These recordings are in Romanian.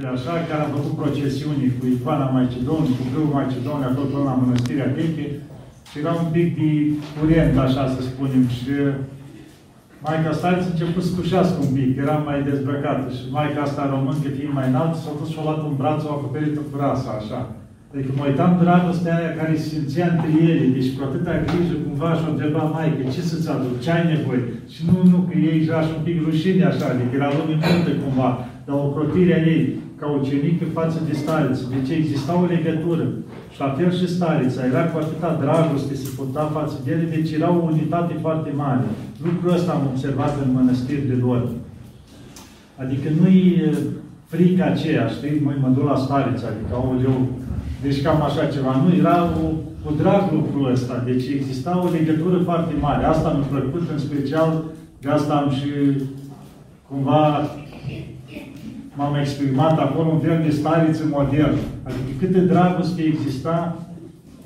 între așa, care am făcut procesiuni cu icoana Maicedonului, cu grâul Maicedonului, acolo până la Mănăstirea Veche, și era un pic de curent, așa să spunem, și Maica asta a început să cușească un pic, era mai dezbrăcată și Maica asta româncă, fiind mai înalt, s-a dus și-a luat un braț, o acoperit cu rasa, așa. Adică mă uitam dragostea aia care se simțea între ele, deci cu atâta grijă cumva și-o întreba Maica, ce să-ți aduc, ce ai nevoie? Și nu, nu, că ei era și un pic rușine așa, adică era lume multă cumva, dar o crotirea ei, ca ucenică față de stariță. Deci exista o legătură. Și la fel și starița. Era cu atâta dragoste se putea față de ele, deci era o unitate foarte mare. Lucrul ăsta am observat în mănăstirile lor. Adică nu-i frica aceea, știi, măi, mă duc la stariță, adică, eu, deci cam așa ceva. Nu, era o, cu drag lucrul ăsta. Deci exista o legătură foarte mare. Asta mi-a plăcut, în special, de asta am și cumva m-am exprimat acolo un fel de stariță modern. Adică câtă dragoste exista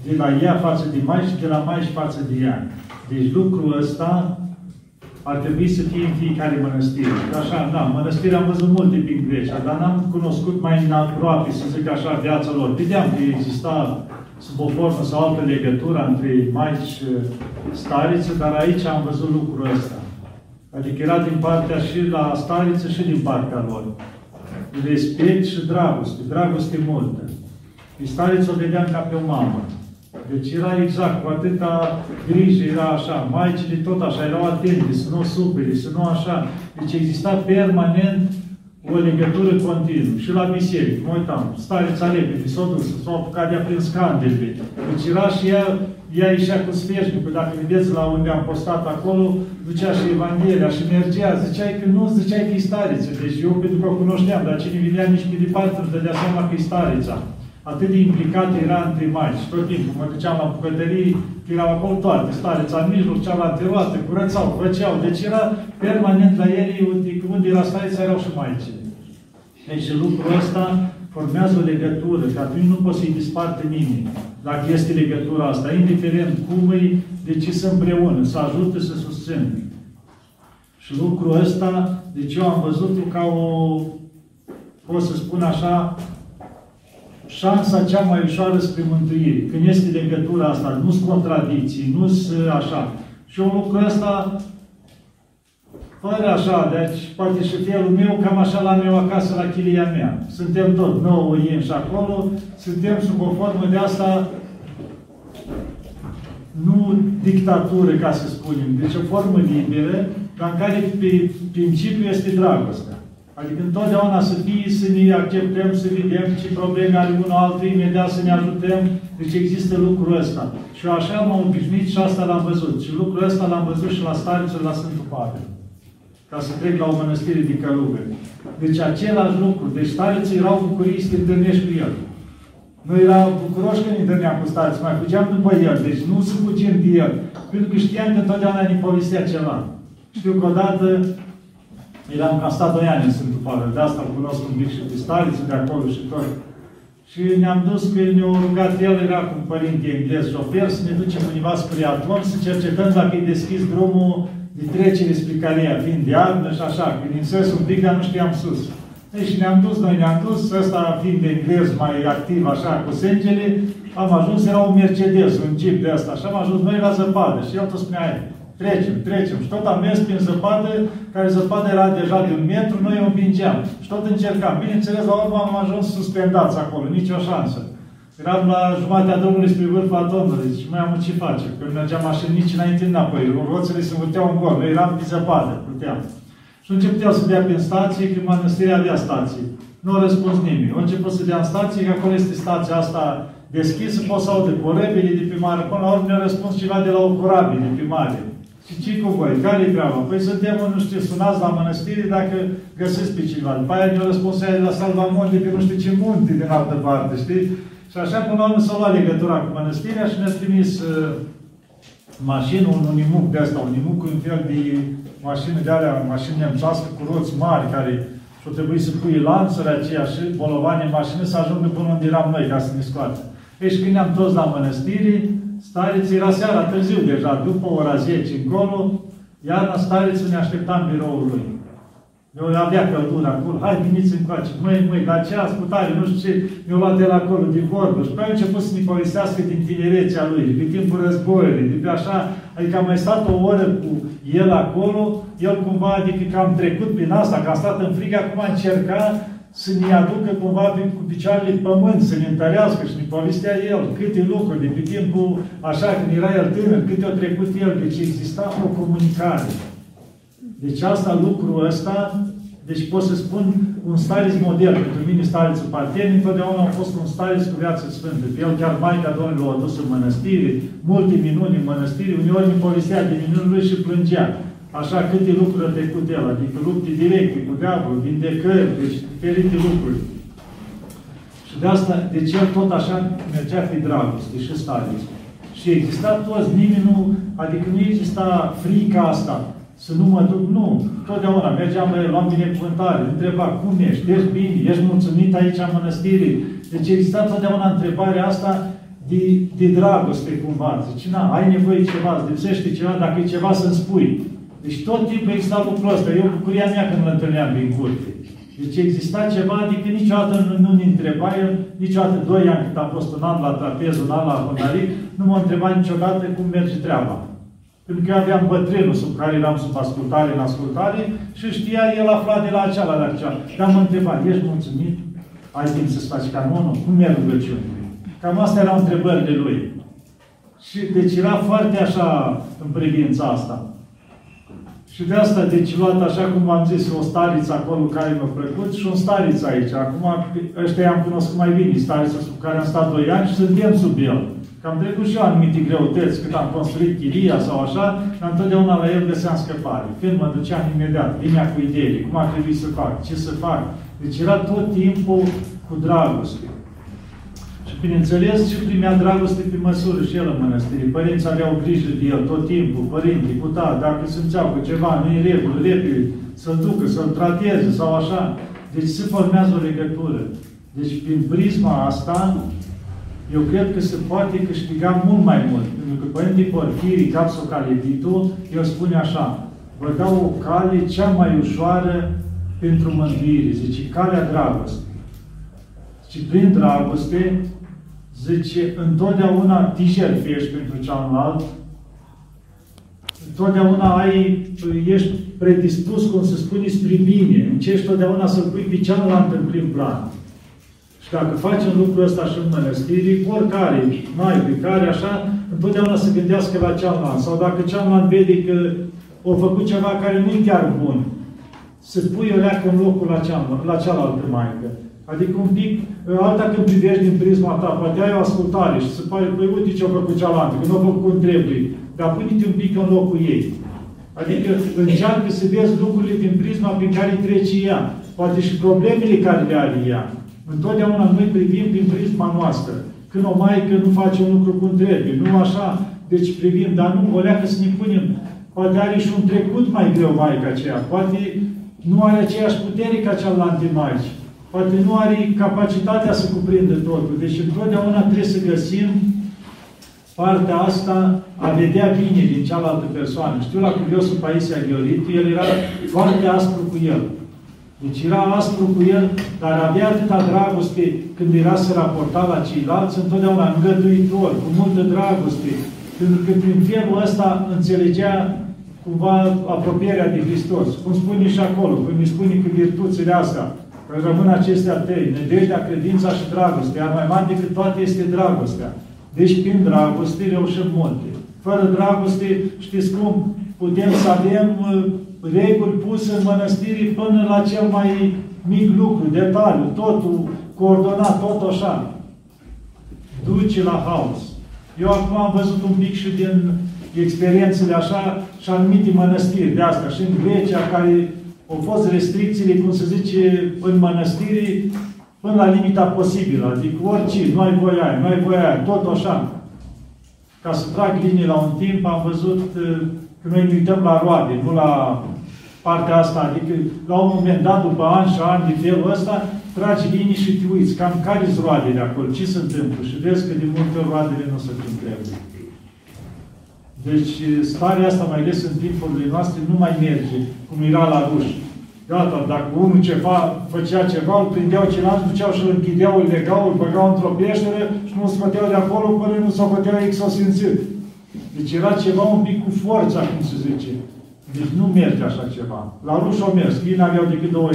de la ea față de mai și de la mai și față de ea. Deci lucrul ăsta ar trebui să fie în fiecare mănăstire. Așa, da, mănăstire am văzut multe prin Grecia, dar n-am cunoscut mai în aproape, să zic așa, viața lor. Vedeam că exista sub o formă sau altă legătură între maici și stariță, dar aici am văzut lucrul ăsta. Adică era din partea și la stariță și din partea lor respect și dragoste, dragoste multă. Istariță o vedeam ca pe o mamă. Deci era exact, cu atâta grijă, era așa. Maicile tot așa, erau atente, să nu supere, să nu așa. Deci exista permanent o legătură continuă. Și la biserică, mă uitam, stareța repede, s-a dus, s-a apucat de aprins candelele. Deci era și ea, ea ieșea cu sfeșnicul, dacă vedeți la unde am postat acolo, ducea și Evanghelia și mergea, ziceai că nu, ziceai că e stareță. Deci eu pentru că o cunoșteam, dar cine vedea nici pe departe își dădea seama că e stareța. Atât de implicat era între mai și tot timpul mă duceam la bucătării, erau acolo toate, stareța în mijloc, cealaltă roată, curățau, făceau. Deci era permanent la ei, unde era stareța, erau și maicile. Deci lucrul ăsta formează o legătură, că atunci nu poți să-i disparte nimeni. Dacă este legătura asta, indiferent cum îi, deci să împreună, să ajute, să susțină. Și lucrul ăsta, deci eu am văzut ca o, pot să spun așa, șansa cea mai ușoară spre mântuire. Când este legătura asta, nu sunt contradicții, nu sunt așa. Și eu lucrul ăsta fără așa, deci poate și felul meu, cam așa la meu acasă, la chilia mea. Suntem tot nouă ien și acolo, suntem sub o formă de asta, nu dictatură, ca să spunem, deci o formă liberă, dar în care pe principiu este dragostea. Adică întotdeauna să fie, să ne acceptăm, să vedem ce probleme are unul altul, imediat să ne ajutăm. Deci există lucrul ăsta. Și eu așa m-am obișnuit și asta l-am văzut. Și lucrul ăsta l-am văzut și la Stariță, la Sfântul Pavel ca să trec la o mănăstire de călugări. Deci același lucru. Deci stareții erau bucuriți să te întâlnești cu el. Noi eram bucuroși când ne întâlneam cu stareții, mai fugeam după el. Deci nu să fugim de el. Pentru că știam că întotdeauna ne povestea ceva. Știu că odată eram cam stat doi ani în Sfântul Pavel. De asta îl cunosc un pic și pe stareții de acolo și tot. Și ne-am dus că ne-a rugat el, era cu un părinte englez șofer, să ne ducem undeva spre Atom, să cercetăm dacă e deschis drumul de trecere spre Calea, fiind de iarnă și așa, că din sus un pic, dar nu știam sus. Deci ne-am dus, noi ne-am dus, ăsta fiind de englez mai activ așa cu sângele, am ajuns, era un Mercedes, un Jeep de asta, și am ajuns noi la zăpadă. Și el tot spunea, trecem, trecem. Și tot am mers prin zăpadă, care zăpadă era deja de un metru, noi o împingeam. Și tot încercam. Bineînțeles, la urmă am ajuns suspendați acolo, nicio șansă. Eram la jumatea Domnului spre vârfa Domnului și mai am ce face. Că nu mergeam așa nici înainte înapoi. Roțele se vârteau în gol. Noi eram pe zăpadă, puteam. Și începeau să dea pe stație, că mănăstirea avea stație. Nu a răspuns nimeni. Au început să dea în stație, că acolo este stația asta deschisă, poți să audă corabile de pe mare. Până la urmă ne-a răspuns ceva de la o corabie de pe mare. Și ce cu voi? Care-i treaba? Păi suntem, nu știu, sunați la mănăstire dacă găsiți pe cineva. După aia ne-a răspuns aia de la Salvamonte, pe nu știu ce munte din altă parte, știi? Și așa până la urmă s-a luat legătura cu mănăstirea și ne-a trimis uh, mașină, un unimuc de asta, un unimuc cu un fel de mașină de alea, mașină nemțească cu roți mari, care și-o trebuie să pui lanțuri aceea și bolovani în mașină să ajungă până unde eram noi, ca să ne scoată. Deci când ne-am toți la mănăstire, stareții era seara târziu deja, după ora 10 încolo, iar la stareții ne așteptam biroul lui. Eu avea căldură acolo, hai veniți încoace, măi, măi, dar ce ascultare, nu știu ce, mi-au luat de la acolo din vorbă. Și pe a început să ne povestească din tinerețea lui, din timpul războiului, de așa, adică am mai stat o oră cu el acolo, el cumva, adică că am trecut prin asta, că am stat în frig, acum încerca să ne aducă cumva cu picioarele pe pământ, să ne întărească și ne povestea el câte lucruri, de pe timpul, așa, când era el tânăr, câte a trecut el, deci exista o comunicare. Deci asta, lucrul ăsta, deci pot să spun un stareț model. Pentru mine starețul Parten întotdeauna a fost un stareț cu viață sfântă. Pe el chiar Maica Domnului l-a adus în mănăstire, multe minuni în mănăstire, uneori mi povestea de minunile lui și plângea. Așa câte lucruri a trecut el, adică lupte directe cu diavolul, vindecări, deci diferite lucruri. Și de asta, deci el tot așa mergea pe dragoste și stareț. Și exista toți, nimeni nu, adică nu exista frica asta să nu mă duc, nu. Totdeauna mergeam la el, luam binecuvântare, întreba, cum ești, ești bine, ești mulțumit aici în mănăstire. Deci exista totdeauna întrebarea asta de, de dragoste cumva. Zice, na, ai nevoie de ceva, îți lipsește ceva, dacă e ceva să-mi spui. Deci tot timpul exista lucrul ăsta. Eu bucuria mea când îl întâlneam din curte. Deci exista ceva, adică niciodată nu, nu ne întreba el, niciodată doi ani cât a fost un an la trapez, un an la honaric, nu m-a întrebat niciodată cum merge treaba. Pentru că eu aveam bătrânul sub care eram sub ascultare în ascultare și știa, el afla de la aceala, la aceala. Dar mă întreba, ești mulțumit? Ai timp să-ți faci canonul? Cum merg rugăciunile? Cam astea erau întrebările lui. Și deci era foarte așa în privința asta. Și de asta, deci luat așa cum am zis, o stariță acolo care mi-a plăcut și un stariță aici. Acum, ăștia i-am cunoscut mai bine, starița sub care am stat doi ani și suntem sub el. Că am trecut și eu anumite greutăți când am construit chiria sau așa, dar întotdeauna la el găseam scăpare. Când mă duceam imediat, linia cu idei, cum ar trebui să fac, ce să fac. Deci era tot timpul cu dragoste. Și bineînțeles și primea dragoste pe măsură și el în mănăstire. Părinții aveau grijă de el tot timpul, părinții, cu tata, dacă simțeau că ceva nu e regulă, repede, să-l ducă, să-l trateze sau așa. Deci se formează o legătură. Deci prin prisma asta, eu cred că se poate câștiga mult mai mult. Pentru că Părintele Porfirii, Capsul Caleditul, el spune așa, vă dau o cale cea mai ușoară pentru mântuire. Zice, calea dragoste. Și prin dragoste, zice, întotdeauna te jertfești pentru cealaltă, întotdeauna ai, ești predispus, cum se spune, spre bine. Încerci totdeauna să pui pe cealaltă în prim plan. Și dacă facem lucrul ăsta și în mănăstiri, oricare, mai pe care, așa, întotdeauna să gândească la cealaltă. Sau dacă cealaltă vede că o făcut ceva care nu e chiar bun, să pui o leacă în locul la, cealaltă, la cealaltă maică. Adică un pic, alta când privești din prisma ta, poate ai o ascultare și se pare, păi uite ce a făcut cealaltă, că nu a făcut cum trebuie. Dar pune-te un pic în locul ei. Adică încearcă să vezi lucrurile din prisma prin care trece ea. Poate și problemele care le are ea. Întotdeauna noi privim din prisma noastră. Când o maică nu face un lucru cum trebuie, nu așa, deci privim, dar nu, o leacă să ne punem. Poate are și un trecut mai greu maica aceea, poate nu are aceeași putere ca cealaltă maici, poate nu are capacitatea să cuprindă totul. Deci întotdeauna trebuie să găsim partea asta a vedea bine din cealaltă persoană. Știu la curiosul Paisia Gheoritu, el era foarte aspru cu el. Deci era aspru cu el, dar avea atâta dragoste când era să raporta la ceilalți, întotdeauna îngăduitor, cu multă dragoste. Pentru că prin felul ăsta înțelegea cumva apropierea de Hristos. Cum spune și acolo, cum îi spune că virtuțile astea, că rămân acestea trei, nădejdea, credința și dragostea, iar mai mare decât toate este dragostea. Deci prin dragoste reușim multe. Fără dragoste, știți cum, putem să avem uh, reguli puse în mănăstiri până la cel mai mic lucru, detaliu, totul coordonat, tot așa. Duce la haos. Eu acum am văzut un pic și din experiențele așa și anumite mănăstiri de asta, și în Grecia, care au fost restricțiile, cum se zice, în mănăstiri, până la limita posibilă. Adică orice, nu ai voie aia, nu ai voie aia, tot așa. Ca să trag linii la un timp, am văzut uh, că noi ne uităm la roade, nu la partea asta. Adică, la un moment dat, după ani și ani de felul ăsta, tragi linii și te uiți cam care sunt roadele acolo, ce se întâmplă și vezi că de multe ori roadele nu se întâmplă. Deci starea asta, mai ales în timpurile noastre, nu mai merge cum era la ruși. Gata, dacă unul ceva, făcea ceva, îl prindeau celălalt, duceau și îl închideau ilegal, îl băgau într-o peșteră și nu scoteau de acolo până nu s-o făteau exosințit. Deci era ceva un pic cu forța, cum se zice. Deci nu merge așa ceva. La ruși au mers. Ei n-aveau decât două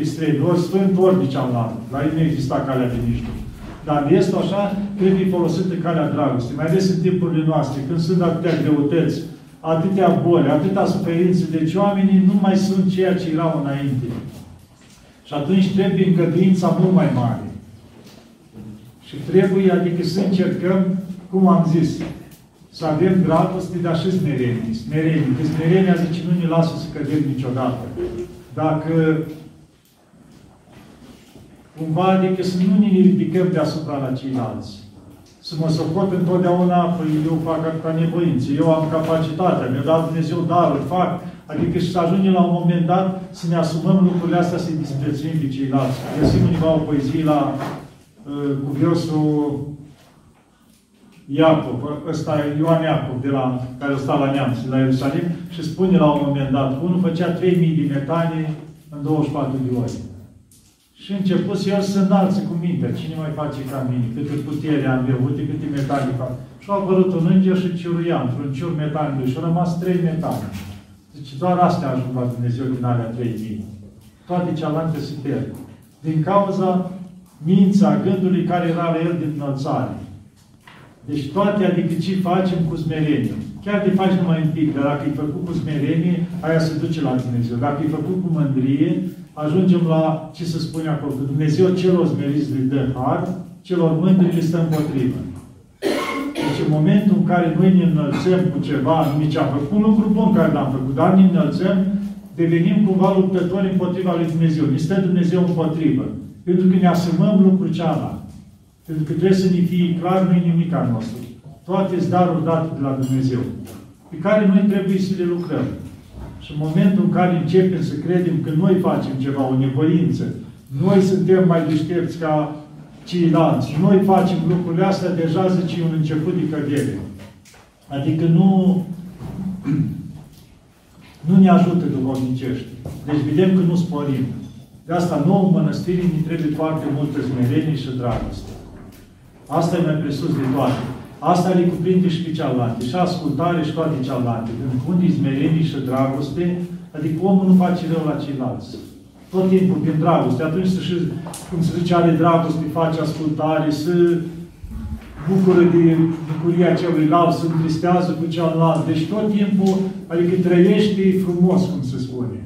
extreme. Ori sfânt, ori de cealaltă. La ei nu exista calea de mijloc. Dar este așa, trebuie folosită calea dragostei. Mai ales în timpurile noastre, când sunt atâtea greutăți, atâtea boli, atâtea suferințe. Deci oamenii nu mai sunt ceea ce erau înainte. Și atunci trebuie îngăduința mult mai mare. Și trebuie, adică să încercăm, cum am zis, să avem dragoste, dar și smerenie. Smerenie. Că smerenia, zice, nu ne lasă să cădem niciodată. Dacă cumva, adică să nu ne ridicăm deasupra la ceilalți. Să mă socot întotdeauna, păi eu fac ca nevoință, eu am capacitatea, mi-a dat Dumnezeu darul, fac. Adică și să ajungem la un moment dat să ne asumăm lucrurile astea, să-i disprețuim pe ceilalți. Găsim undeva o poezie la uh, cuviosul Iacov, ăsta e Ioan Iacov, de la, care sta la Neamț, la Ierusalim, și spune la un moment dat, unul făcea 3000 de metane în 24 de ore. Și început el să înalțe cu mintea. Cine mai face ca mine? Câte putere am eu? Uite câte metane fac. Și a apărut un înger și ciuruia într-un ciur metanului. Și au rămas trei metane. Deci doar astea ajung la Dumnezeu din alea trei mii. Toate cealaltă se pierd. Din cauza mința, gândului care era la el din înălțare. Deci toate, adică ce facem cu smerenie. Chiar te faci numai un pic, dar dacă e făcut cu smerenie, aia se duce la Dumnezeu. Dacă e făcut cu mândrie, ajungem la ce se spune acolo, că Dumnezeu celor smeriți le dă har, celor mândri le stă împotrivă. Deci în momentul în care noi ne înălțăm cu ceva, nici am făcut un lucru bun care l-am făcut, dar ne înălțăm, devenim cumva luptători împotriva lui Dumnezeu. Ne stă Dumnezeu împotrivă. Pentru că ne asumăm lucrul cealaltă. Pentru că trebuie să ne fie clar, nu e nimic al nostru. Toate sunt daruri date de la Dumnezeu, pe care noi trebuie să le lucrăm. Și în momentul în care începem să credem că noi facem ceva, o nevoință, noi suntem mai deștepți ca ceilalți, noi facem lucrurile astea, deja zice un început de cădere. Adică nu, nu ne ajută duhovnicești. Deci vedem că nu sporim. De asta nouă mănăstirii ne trebuie foarte multă smerenie și dragoste. Asta e mai presus de toate. Asta le cuprinde și pe cealaltă. Și ascultare și toate cealaltă. Când unde smerenie și dragoste, adică omul nu face rău la ceilalți. Tot timpul din dragoste. Atunci să și, cum se zice, are dragoste, face ascultare, să bucură de bucuria celuilalt, să întristează cu cealaltă. Deci tot timpul, adică trăiește frumos, cum se spune.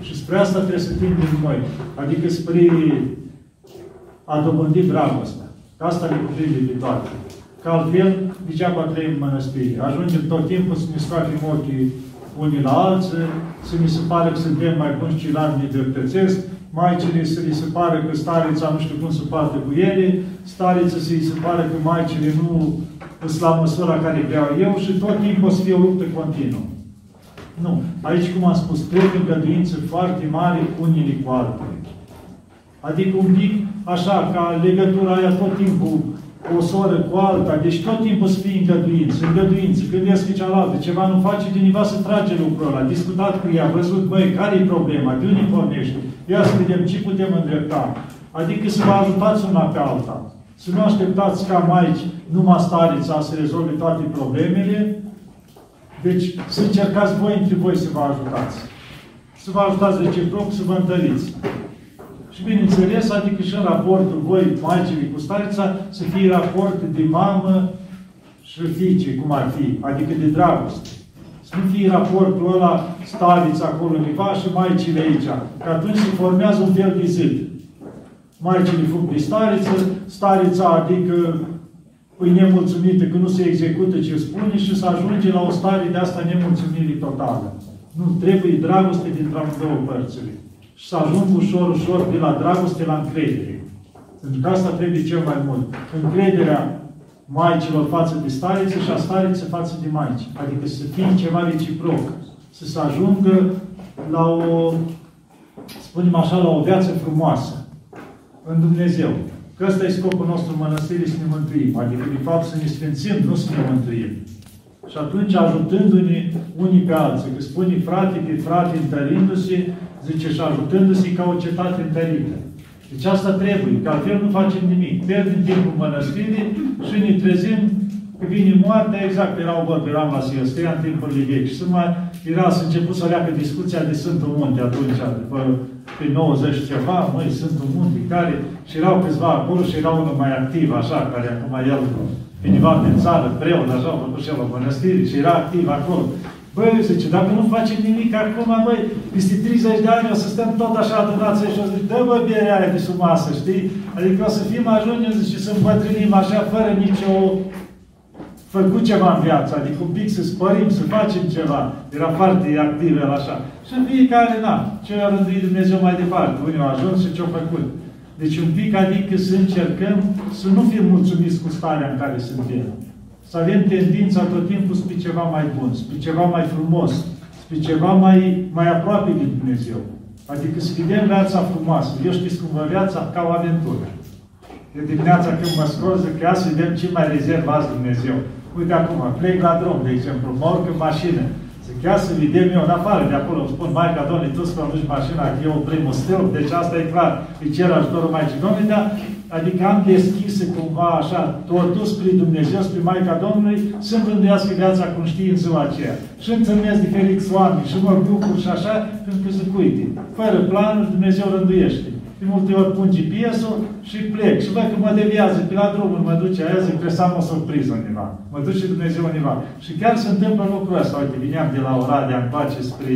Și spre asta trebuie să tindem noi. Adică spre a dobândi dragostea. Asta le cuprinde de toate. Că altfel, degeaba trăim în mănăstire. Ajungem tot timpul să ne scoatem ochii unii la alții, să ne se pare că suntem mai buni și la ne dreptățesc, maicile să li se pare că starița nu știu cum se poate cu ele, starița să îi se pare că maicile nu sunt la măsura care vreau eu și tot timpul o să fie o luptă continuă. Nu. Aici, cum am spus, trebuie îngăduință foarte mare unii cu altele. Adică un pic așa, ca legătura aia tot timpul o soră cu alta, deci tot timpul să fie îngăduință, îngăduință, gândesc cealaltă, ceva nu face, cineva să trage lucrul ăla, discutat cu ea, văzut, băi, care e problema, de unde pornește, ia să vedem ce putem îndrepta. Adică să vă ajutați una pe alta. Să nu așteptați ca maici numai starița să rezolve toate problemele, deci să încercați voi între voi să vă ajutați. Să vă ajutați reciproc, să vă întăriți. Și bineînțeles, adică și în raportul voi, maicile cu starița, să fie raport de mamă și fiice, cum ar fi, adică de dragoste. Să nu fie raportul ăla, starița acolo undeva și maicile aici. Că atunci se formează un fel de zid. Maicile fug de stariță, starița, adică îi nemulțumită că nu se execută ce spune și să ajunge la o stare de asta nemulțumire totală. Nu, trebuie dragoste dintre două părțile și să ajung ușor, ușor de la dragoste la încredere. Pentru că asta trebuie cel mai mult. Încrederea maicilor față de stariță și a stariță față de maici. Adică să fie ceva reciproc. Să se ajungă la o, spunem așa, la o viață frumoasă în Dumnezeu. Că ăsta e scopul nostru în mănăstire, să ne mântuim. Adică, de fapt, să ne sfințim, nu să ne mântuim. Și Și atunci, ajutându-ne unii pe alții, că spune frate pe frate întărindu-se, zice, și ajutându-se ca o cetate întărită. Deci asta trebuie, că altfel nu facem nimic. Pierdem timpul mănăstirii și ne trezim că vine moartea, exact, erau bărbi, eram la Siostea în timpurile vechi. Și mai era să început să leacă discuția de Sfântul Munte atunci, după pe 90 ceva, măi, Sfântul Munte, care, și erau câțiva acolo și era unul mai activ, așa, care acum el veniva din țară, preot, așa, a făcut și el la mănăstire și era activ acolo. Băi, zice, dacă nu facem nimic acum, băi, peste 30 de ani o să stăm tot așa adunați și o să zic, dă bă bierea aia de sub masă, știi? Adică o să fim ajungem, zice, să îmbătrânim așa, fără nicio făcut ceva în viață, adică un pic să spărim, să facem ceva. Era foarte activ el așa. Și în fiecare, na, ce a rânduit Dumnezeu mai departe. Unii au ajuns și ce-au făcut. Deci un pic, adică să încercăm să nu fim mulțumiți cu starea în care suntem. Să avem tendința tot timpul spre ceva mai bun, spre ceva mai frumos, spre ceva mai, mai aproape de Dumnezeu. Adică să vedem viața frumoasă. Eu știți cum vă viața ca o aventură. De dimineața când mă scol, zic că să vedem ce mai rezervați Dumnezeu. Uite acum, plec la drum, de exemplu, mă urc în mașină. Zic, ia să vedem eu în afară de acolo, îmi spun, Maica Domnului, tu să conduci mașina, că eu primul stâlp, deci asta e clar, îi cer ajutorul Maicii Domnului, dar adică am deschis cumva așa, totul spre Dumnezeu, spre Maica Domnului, să-mi rânduiască viața cum știi în ziua aceea. Și întâlnesc diferiți oameni și mă bucur și așa, pentru că zic, uite, fără planuri, Dumnezeu rânduiește de multe ori pun GPS-ul și plec. Și văd că mă deviază pe la drumul, mă duce aia, zic că să am o surpriză undeva. Mă duce Dumnezeu undeva. Și chiar se întâmplă lucrul ăsta. Uite, vineam de la Oradea în pace spre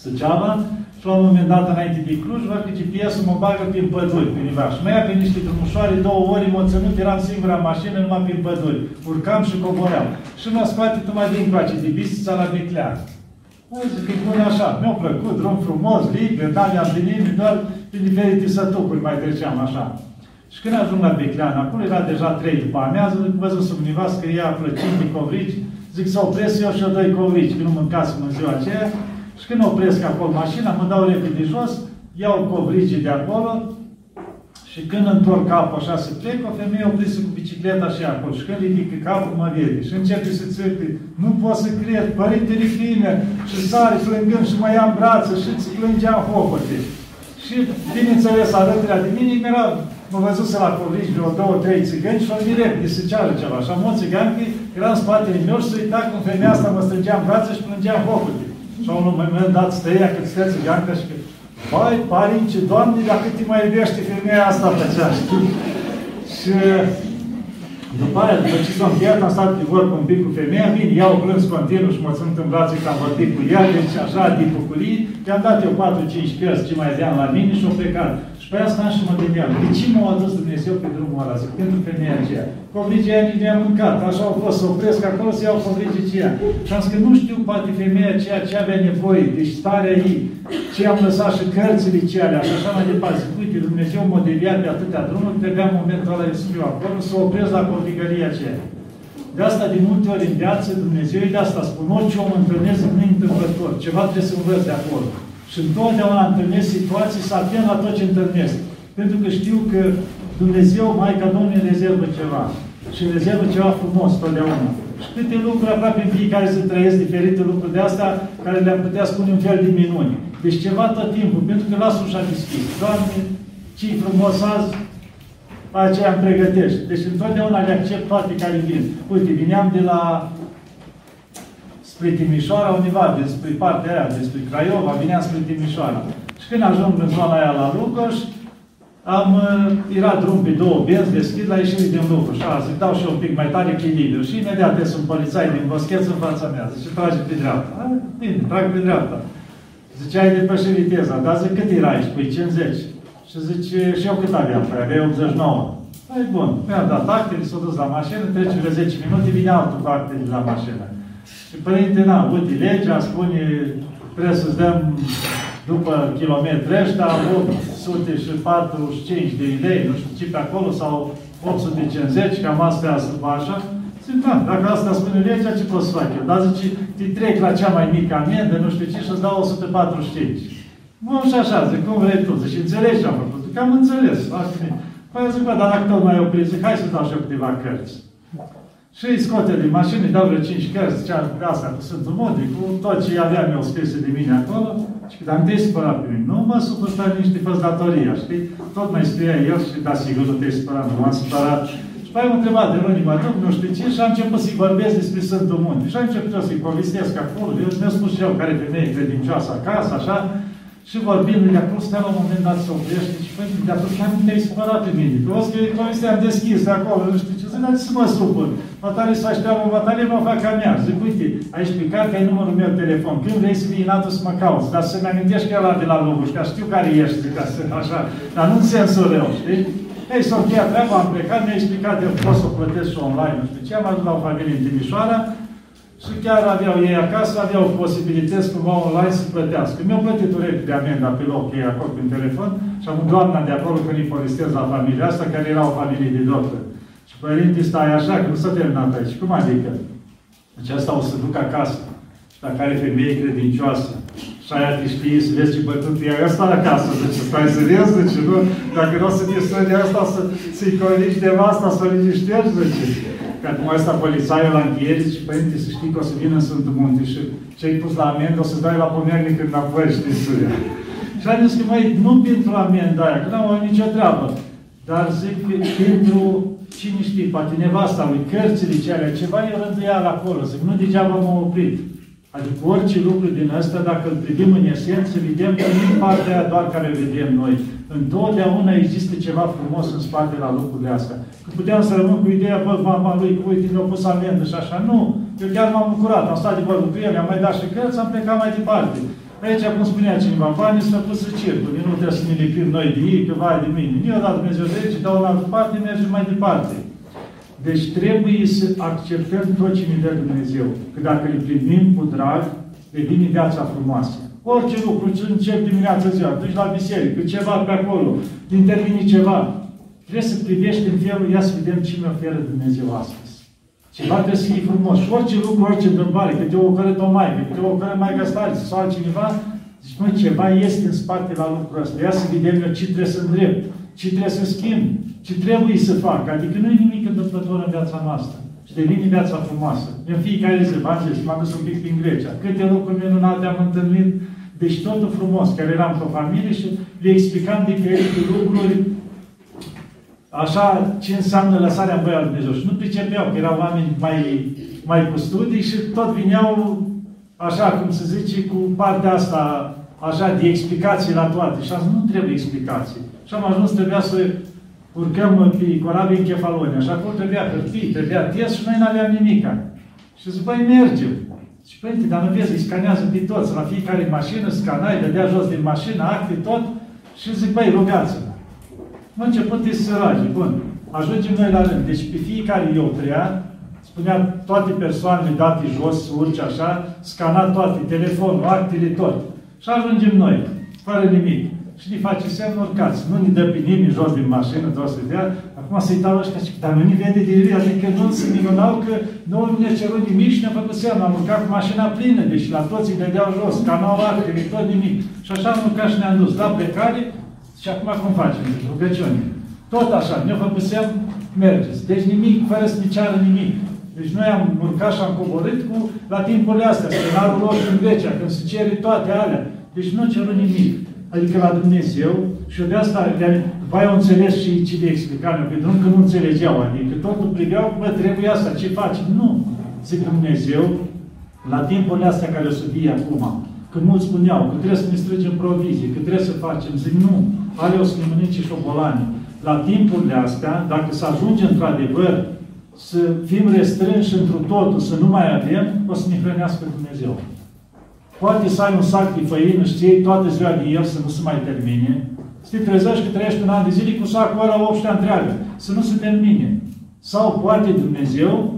Suceava și la un moment dat înainte de Cluj, văd că GPS-ul mă bagă prin păduri, pe undeva. Și mă ia pe niște drumușoare, două ori mă ținut, eram singura mașină, numai prin păduri. Urcam și coboream. Și mă scoate tu mai din coace, de Bistița la Beclean. Mă zic, e bun așa. Mi-a plăcut, drum frumos, liber, n-aveam de nimeni, doar prin diferite sătucuri mai treceam așa. Și când ajung la Beclean, acolo era deja trei după amiază, văzut sub univa scria plăcini de covrici, zic să opresc eu și eu doi covrici, că nu mâncasem în ziua aceea. Și când opresc acolo mașina, mă dau repede jos, iau covrigii de acolo, și când întorc capul așa să plec, o femeie oprisă cu bicicleta și acolo. Și când ridică capul, mă vede. Și începe să țârpe. Nu pot să cred, părinte Rifine. Și sare plângând și mă ia în brață și îți plângea hohote. Și, bineînțeles, alături de mine era, mă văzuse la covrici vreo două, trei țigăni și mă direct, de să ceară ceva. Și am o țigancă, era în spatele meu și se uita cum femeia asta mă strângea în brață și plângea hohote. Și la un moment dat stăia cât stă țigancă și că Vai, părince, Doamne, dacă te mai iubește femeia asta pe cea, știi? Și după aia, după ce s-a încheiat, am stat de vorbă un pic cu femeia, bine, iau plâns continuu și mă ținut în brațe că am vorbit cu ea, deci așa, din bucurii, i-am dat eu 4-5 cărți ce mai aveam la mine și au plecat. Și pe asta și mă gândeam, de ce m-a adus Dumnezeu pe drumul ăla? Zic, pentru femeia aceea. Covrigii aia nici mi-a mâncat, așa au fost, să opresc acolo să iau covrigii aceea. Și am zis că nu știu poate femeia aceea ce avea nevoie, deci starea ei, ce am lăsat și cărțile ce alea, și așa mai departe. Zic, uite, Dumnezeu m-a deviat pe atâtea drumuri, trebuia momentul ăla să fiu acolo, să opresc la covrigăria aceea. De asta, de multe ori în viață, Dumnezeu de asta spun, orice om întâlnesc nu întâmplător, ceva trebuie să învăț de acolo. Și întotdeauna întâlnesc situații să atent la tot ce întâlnesc. Pentru că știu că Dumnezeu, Maica Domnului, rezervă ceva. Și rezervă ceva frumos totdeauna. Și câte lucruri aproape în fiecare zi trăiesc diferite lucruri de astea, care le-am putea spune un fel de minuni. Deci ceva tot timpul, pentru că las ușa deschis. Doamne, ce frumos azi, aceea îmi pregătești. Deci întotdeauna le accept toate care vin. Uite, vineam de la spre Timișoara undeva, despre partea aia, despre Craiova, vineam spre Timișoara. Și când ajung în zona aia la Lucăș, am, uh, era drum pe două benzi, deschid la ieșire din lucru. Și a, zic, dau și un pic mai tare echilibru. Și imediat ies un polițai din boscheț în fața mea. Zice, trage pe dreapta. A, bine, trag pe dreapta. Zice, ai depășit viteza. Dar zic, cât era aici? Păi 50. Și zice, și eu cât aveam? Păi aveai 89. Păi bun, mi-a dat actele, s-a dus la mașină, trece vreo 10 minute, vine altul cu actele la mașină. Și părinte, na, uite, legea spune, trebuie să-ți dăm după kilometri ăștia 845 de lei, nu știu ce pe acolo, sau 850, cam astea sunt așa. Zic, da, dacă asta spune legea, ce pot să fac eu? Dar zice, te trec la cea mai mică amendă, nu știu ce, și îți dau 145. Bun, și așa, zic, cum vrei tu? Zice, înțelegi ce am făcut? Că am înțeles, foarte bine. Păi zic, bă, dar dacă tot mai opri, zic, hai să dau și eu câteva cărți. Și îi scoate din mașină, îi dau vreo cinci cărți, zicea de asta cu Sfântul Munte, cu tot ce aveam eu scris de mine acolo. Și dar nu te supărat pe mine. Nu mă supăr, stai niște făți datoria, știi? Tot mai scria el și da, sigur, nu te-ai supărat, nu m-am supărat. Și mai am întrebat de unii mă duc, nu știu ce, și am început să-i vorbesc despre Sfântul Munte. Și am început să-i povestesc acolo, eu mi-a spus și el care femeie credincioasă acasă, așa, și vorbind de acolo, stai la un moment dat să oprește și păi, de atunci chiar nu te-ai supărat pe mine. Că o să povesteam deschis de acolo, nu știu ce, zic, dar să mă supăr. Matale să așteaptă, matale mă fac ca mea. Zic, uite, aici pe că ai numărul meu telefon. Când vrei să vii în să mă cauți, dar să-mi amintești că ăla de la Lubuș, că știu care ești, zic, ca să, așa, dar nu în sensul rău, știi? Ei, s-a încheiat treaba, am plecat, mi-a explicat, eu pot să o plătesc și online, nu știu ce, am ajuns la o familie în Timișoara, și chiar aveau ei acasă, aveau posibilități cumva online să plătească. Mi-au plătit o repede amenda pe loc, ei acolo prin telefon, și am doamna de acolo când îi povestesc la familia asta, care era o familie de doctor. Și părinte, stai așa, că nu s-a terminat aici. Cum adică? Deci asta o să duc acasă. Și dacă are femeie credincioasă, și aia te știi, să vezi ce bătut e ăsta acasă, zice, stai serios, zice, nu? Dacă nu o să te suni asta, să, să-i corigi de asta, să o liniștești, zice. Că acum ăsta polițaiul la încheiere zice, părinte, să știi că o să vină în Sfântul Munte și ce-ai pus la amendă o să-ți dai la pomernic înapoi, știi, suria. Și a zis că, măi, nu pentru amenda aia, că n-am nicio treabă. Dar zic că pentru, cine știe, poate nevasta lui, cărțile ce are, ceva e rânduială acolo. Zic, nu degeaba m-am oprit. Adică orice lucru din ăsta, dacă îl privim în esență, vedem că nu e partea aia doar care vedem noi. Întotdeauna există ceva frumos în spate la lucrurile astea. Că puteam să rămân cu ideea, bă, mama lui, cu uite, mi-a pus amendă și așa. Nu. Eu chiar m-am bucurat. Am stat de vorbă cu el, am mai dat și cărți, am plecat mai departe. Aici, cum spunea cineva, banii sunt pus să circul. Nu trebuie să ne lipim noi de ei, că vai de mine. Eu dat Dumnezeu de aici, dau în altă parte, mergem mai departe. Deci trebuie să acceptăm tot ce ne dă Dumnezeu. Că dacă îl primim cu drag, devine viața frumoasă. Orice lucru, ce încep dimineața ziua, duci la biserică, ceva pe acolo, intervine ceva. Trebuie să privești în felul, ia să vedem ce mi oferă Dumnezeu astăzi. Ceva trebuie să fie frumos. Și orice lucru, orice întâmplare, că te ocără o maică, că te ocără mai găstare, sau altcineva, zici, mă, ceva este în spate la lucrul ăsta. Ia să vedem eu ce trebuie să îndrept, ce trebuie să schimb, ce trebuie să fac. Adică nu e nimic întâmplător în viața noastră. Și devine viața frumoasă. În fiecare zi, v-am zis, m-am dus un pic prin Grecia. Câte lucruri minunate am întâlnit. Deci totul frumos, care eram cu o familie și le explicam diferite lucruri așa ce înseamnă lăsarea în voia lui Dumnezeu. Și nu pricepeau, că erau oameni mai, mai cu studii și tot vineau, așa cum se zice, cu partea asta, așa, de explicații la toate. Și azi nu trebuie explicații. Și am ajuns, trebuia să urcăm pe corabie în Chefalonia. Și acolo trebuia hârtii, trebuia test și noi nu aveam nimica. Și zic, băi, mergem. Și părinte, dar nu vezi, îi scanează pe toți, la fiecare mașină, scanai, dădea jos din mașină, acte, tot. Și zic, băi, rugați-vă. Mă început să săraci. Bun. Ajungem noi la rând. Deci pe fiecare eu treia, spunea toate persoanele date jos, urci așa, scana toate, telefonul, actele, tot. Și ajungem noi, fără nimic. Și ne face semn urcați. Nu ne dă pe nimeni jos din mașină, doar să dea. Acum să-i dau ăștia, dar nu ne vede de el, adică nu se minunau că nu ne-a cerut nimic și ne-a făcut semn. Am urcat cu mașina plină, deci la toți îi dădeau jos, canau actele, tot nimic. Și așa am urcat și ne-am dus la plecare, și acum cum facem? Rugăciune. Tot așa, ne-a făcut semn, mergeți. Deci nimic, fără să ne ceară nimic. Deci noi am urcat și am coborât cu, la timpurile astea, scenarul roșu în Grecia, când se cere toate alea. Deci nu ceru nimic. Adică la Dumnezeu, și de asta, după aia au înțeles și ce de explicare, pe drum că nu înțelegeau, adică totul priveau, bă, trebuie asta, ce faci? Nu. Zic Dumnezeu, la timpurile astea care o să fie acum, când mulți spuneau că trebuie să ne strângem provizii, că trebuie să facem, zic nu, ale o să ne mănânce șobolani. La timpurile astea, dacă să ajungem într-adevăr să fim restrânși într totul, să nu mai avem, o să ne hrănească Dumnezeu. Poate să ai un sac de făină și iei toată ziua de el să nu se mai termine. Să te trezești că trăiești un an de zile cu sacul ăla 8 întreagă, să nu se termine. Sau poate Dumnezeu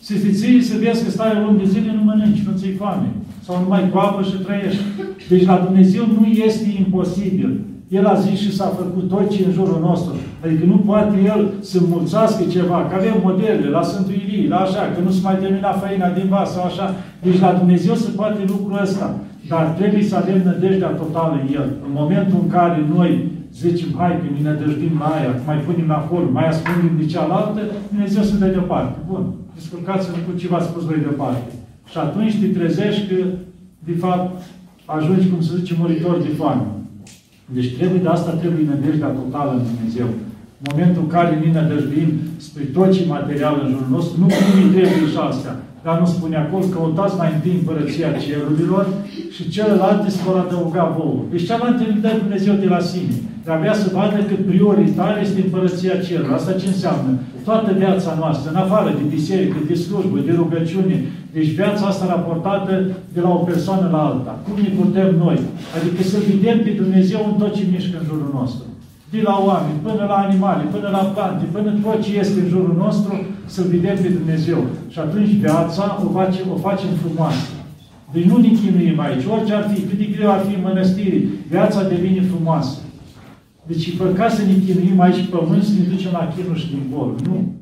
să te ții să vezi că stai o lună de zile, nu mănânci, nu ți foame. Sau nu mai cu apă și trăiești. Deci la Dumnezeu nu este imposibil. El a zis și s-a făcut tot ce în jurul nostru. Adică nu poate El să mulțească ceva, că avem modele la Sfântul Ilie, la așa, că nu se mai termina făina din vas sau așa. Deci la Dumnezeu se poate lucrul ăsta. Dar trebuie să avem nădejdea totală în El. În momentul în care noi zicem, hai că ne nădăjdim la aia, mai punem la acolo, mai ascundem de cealaltă, Dumnezeu să dă deoparte. Bun, descurcați-vă cu ce v-ați spus voi deoparte. Și atunci te trezești că, de fapt, ajungi, cum să zice, muritor de foame. Deci trebuie de asta, trebuie nădejdea totală în Dumnezeu. În momentul în care ne nădăjduim spre tot ce material în jurul nostru, nu primim trebuie și astea. Dar nu spune acolo, căutați mai întâi împărăția cerurilor și celelalte se vor adăuga vouă. Deci cealaltă îl dă Dumnezeu de la sine. Dar vrea să vadă că prioritar este împărăția cerurilor. Asta ce înseamnă? Toată viața noastră, în afară de biserică, de slujbă, de rugăciune, deci viața asta raportată de la o persoană la alta. Cum ne putem noi? Adică să vedem pe Dumnezeu în tot ce mișcă în jurul nostru de la oameni, până la animale, până la plante, până tot ce este în jurul nostru, să-L vedem pe Dumnezeu. Și atunci viața o facem, o facem frumoasă. Deci nu ne chinuim aici. Orice ar fi, cât de greu ar fi în mănăstiri, viața devine frumoasă. Deci e păcat să ne chinuim aici pe pământ, să ne ducem la chinul și din bol. Nu.